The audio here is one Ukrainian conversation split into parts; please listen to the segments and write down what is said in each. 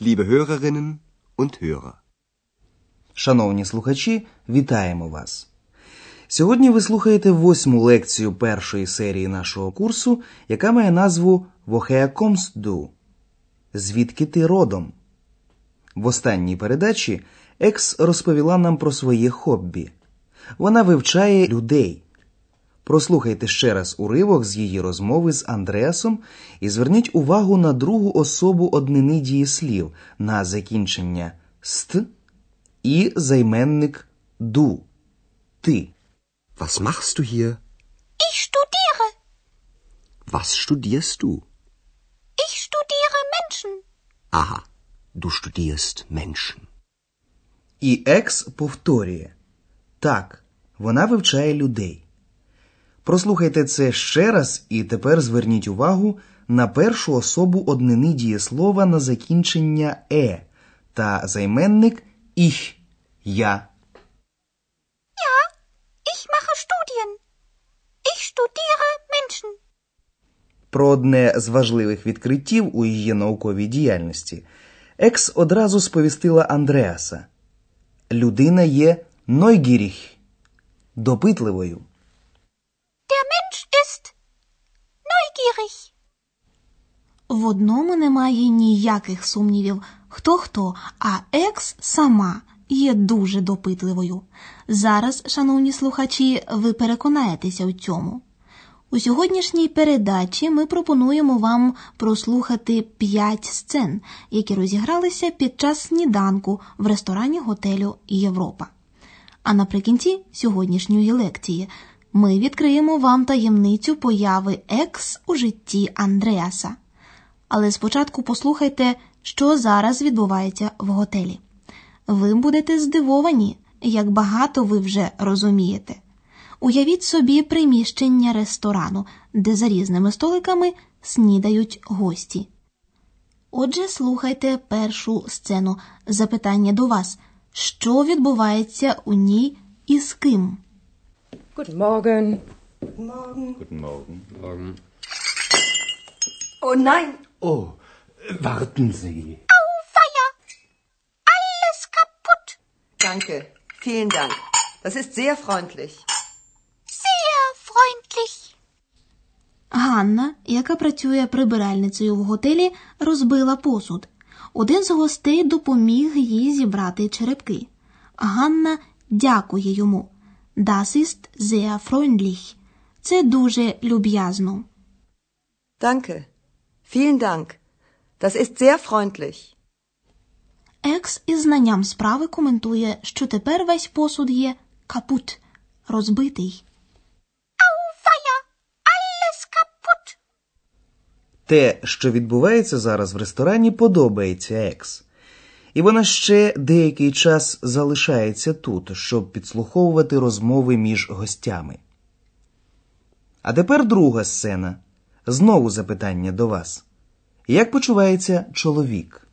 liebe Hörerinnen und Hörer. Шановні слухачі, вітаємо вас! Сьогодні ви слухаєте восьму лекцію першої серії нашого курсу, яка має назву «Woher kommst du?» Звідки ти родом? В останній передачі Екс розповіла нам про своє хобі. Вона вивчає людей. Прослухайте ще раз уривок з її розмови з Андреасом і зверніть увагу на другу особу однини дієслів на закінчення ст і займенник ду. Ти. Was machst du hier? Ich studiere. Was studierst du? Ich studiere Menschen. Aha, du studierst Menschen. І екс повторює. Так, вона вивчає людей. Прослухайте це ще раз і тепер зверніть увагу на першу особу однини дієслова на закінчення е та займенник «ich» – я. Ja, ich mache Studien. Ich studiere Menschen. Про одне з важливих відкриттів у її науковій діяльності Екс одразу сповістила Андреаса. Людина є neugierig – допитливою. Der Mensch ist neugierig. В одному немає ніяких сумнівів. Хто хто, а екс сама є дуже допитливою. Зараз, шановні слухачі, ви переконаєтеся у цьому. У сьогоднішній передачі ми пропонуємо вам прослухати п'ять сцен, які розігралися під час сніданку в ресторані готелю Європа. А наприкінці сьогоднішньої лекції ми відкриємо вам таємницю появи екс у житті Андреаса. Але спочатку послухайте, що зараз відбувається в готелі. Ви будете здивовані, як багато ви вже розумієте. Уявіть собі приміщення ресторану, де за різними столиками снідають гості. Отже, слухайте першу сцену. Запитання до вас: що відбувається у ній і з ким? Guten Morgen. Guten Morgen. Guten Morgen. Morgen. Oh nein, Oh, warten Sie. Au, Feier. Alles kaputt. danke. Vielen Dank. Das ist sehr freundlich. Sehr freundlich. Ганна, яка працює прибиральницею в готелі, розбила посуд. Один з гостей допоміг їй зібрати черепки. Ганна дякує йому. Das ist sehr freundlich. Це дуже люб'язно. Danke. Vielen Dank. Das ist sehr freundlich. Екс із знанням справи коментує, що тепер весь посуд є капут, розбитий. Alles kaputt. Те, що відбувається зараз в ресторані, подобається екс. І вона ще деякий час залишається тут, щоб підслуховувати розмови між гостями. А тепер друга сцена. Знову запитання до вас. Як почувається чоловік?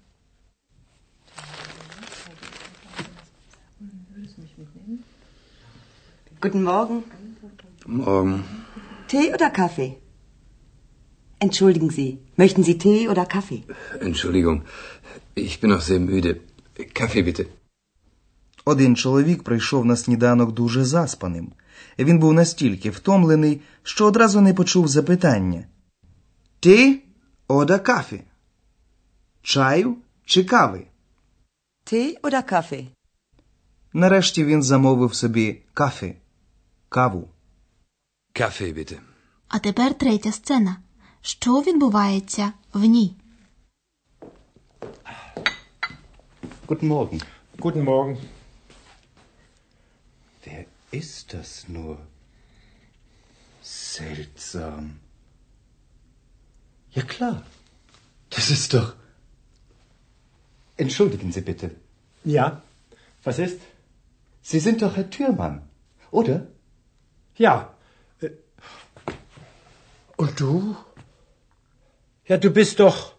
Guten Morgen. Morgen. Tee oder Kaffee? Entschuldigen Sie, möchten Sie Tee oder Kaffee? Entschuldigung, ich bin noch sehr müde. Kaffee bitte. Один чоловік прийшов на сніданок дуже заспаним. Він був настільки втомлений, що одразу не почув запитання. Ти ода кафе? Чаю чи кави? Tee oder Kaffee? Нарешті він замовив собі кафе, каву. Kaffee bitte. А тепер третя сцена. Що відбувається в ній? Guten Morgen. Guten Morgen. Wer ist das nur? Seltsam. Ja klar. Das ist doch. Entschuldigen Sie bitte. Ja, was ist? Sie sind doch Herr Thürmann, oder? Ja. Äh, Und du? Ja, du bist doch.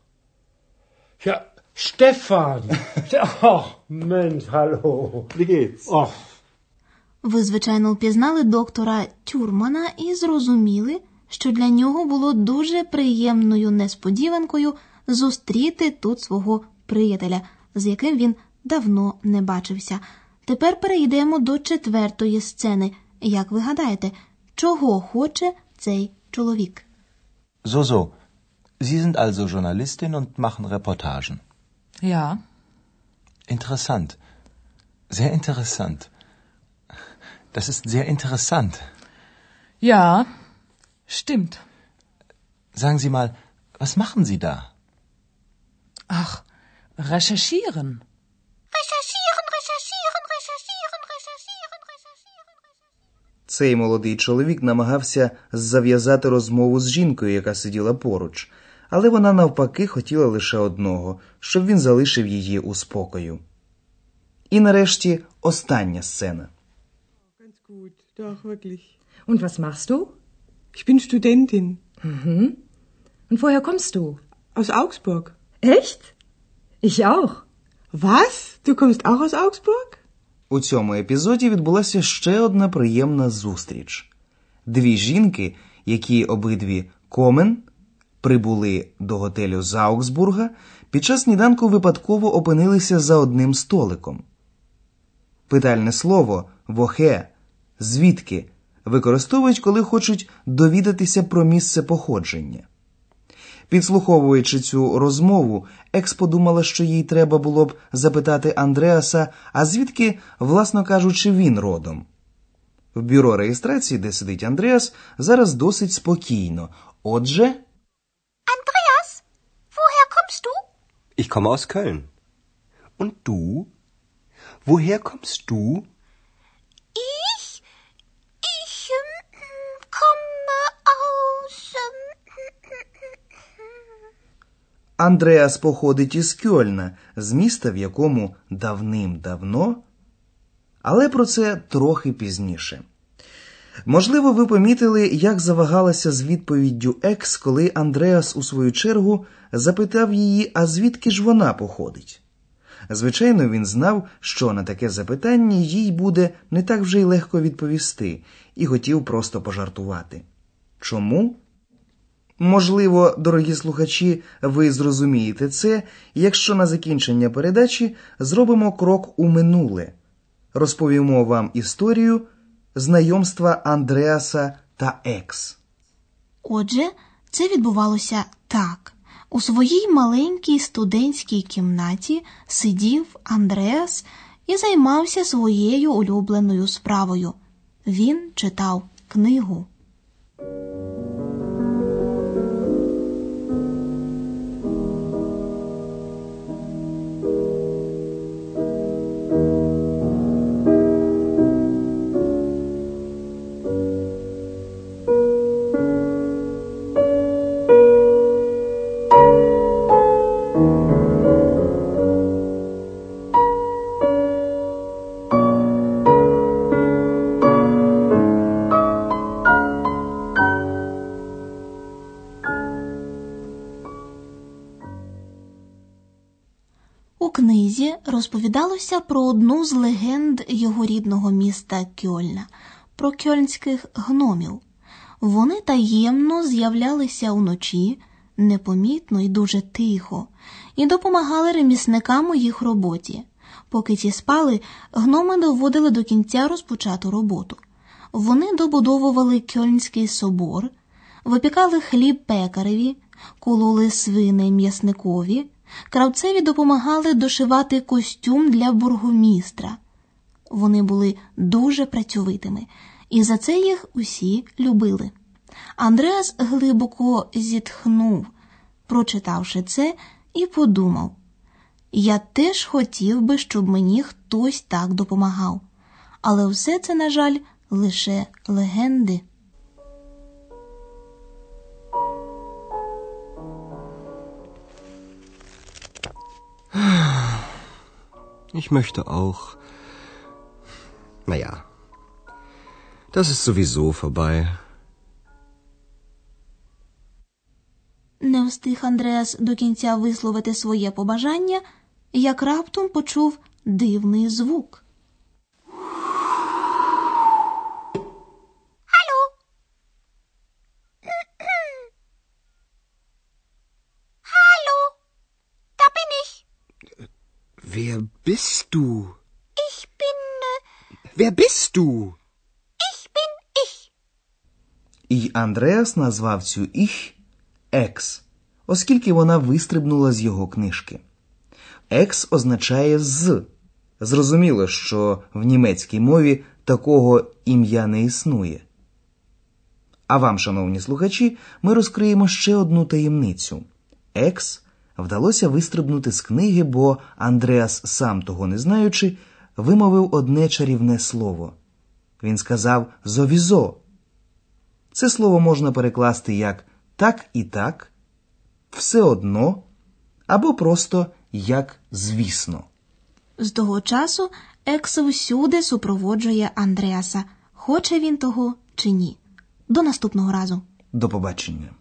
Ja, Stefan. Ach, Mensch, hallo. Wie geht's? Ach, Ви, звичайно, впізнали доктора Тюрмана і зрозуміли, що для нього було дуже приємною несподіванкою зустріти тут свого приятеля, з яким він давно не бачився. Тепер перейдемо до четвертої сцени. Як ви гадаєте, чого хоче цей чоловік? So. Sie sind also Journalistin und machen Reportagen. Ja, Interessant. Sehr interessant. Das ist sehr interessant. ja, stimmt. Sagen Sie mal, was machen Sie da? Ach, recherchieren. Recherchieren, recherchieren, recherchieren, recherchieren, recherchieren. Цей молодий чоловік намагався зав'язати розмову з жінкою, яка сиділа поруч, Але вона навпаки хотіла лише одного, щоб він залишив її у спокою. І нарешті остання сцена. Und was machst du? Ich bin Studentin. Mhm. Und woher kommst du? Aus Augsburg. Echt? Ich auch. Was? Du kommst auch aus Augsburg? У цьому епізоді відбулася ще одна приємна зустріч. Дві жінки, які обидві комен, прибули до готелю Зауксбурга, під час сніданку випадково опинилися за одним столиком. Питальне слово вохе звідки використовують, коли хочуть довідатися про місце походження. Підслуховуючи цю розмову, Екс подумала, що їй треба було б запитати Андреаса, а звідки, власно кажучи, він родом. В бюро реєстрації, де сидить Андреас, зараз досить спокійно. Отже, Andreas, woher kommst du? Ich komme aus Köln. Und du? Woher kommst du? Ich? Ich ähm, komme aus. Ähm, Андреас походить із Кьольна, з міста, в якому давним-давно, але про це трохи пізніше. Можливо, ви помітили, як завагалася з відповіддю Екс, коли Андреас у свою чергу запитав її, а звідки ж вона походить. Звичайно, він знав, що на таке запитання їй буде не так вже й легко відповісти, і хотів просто пожартувати. Чому? Можливо, дорогі слухачі, ви зрозумієте це, якщо на закінчення передачі зробимо крок у минуле. Розповімо вам історію знайомства Андреаса та Екс. Отже, це відбувалося так. У своїй маленькій студентській кімнаті сидів Андреас і займався своєю улюбленою справою. Він читав книгу. Книзі розповідалося про одну з легенд його рідного міста Кьольна, про кьольнських гномів. Вони таємно з'являлися уночі, непомітно і дуже тихо, і допомагали ремісникам у їх роботі. Поки ті спали, гноми доводили до кінця розпочату роботу. Вони добудовували Кьольнський собор, випікали хліб пекареві, кололи свини м'ясникові, кравцеві допомагали дошивати костюм для бургомістра. Вони були дуже працьовитими, і за це їх усі любили. Андреас глибоко зітхнув, прочитавши це, і подумав: я теж хотів би, щоб мені хтось так допомагав. Але все це, на жаль, лише легенди. Ich möchte auch. Naja, das ist sowieso vorbei. Не встиг Андреас до кінця висловити своє побажання, як раптом почув дивний звук. Hallo? Hallo? Da bin ich. Wer bist du? Ich bin. Äh, Wer bist du? ich bin ich. І Андреас назвав цю «ich» екс, оскільки вона вистрибнула з його книжки. Екс означає з. Зрозуміло, що в німецькій мові такого ім'я не існує. А вам, шановні слухачі, ми розкриємо ще одну таємницю. Екс вдалося вистрибнути з книги, бо Андреас, сам того не знаючи, вимовив одне чарівне слово. Він сказав зовізо. Це слово можна перекласти як так і так, все одно або просто як звісно. З того часу Екс всюди супроводжує Андреаса, хоче він того чи ні. До наступного разу. До побачення.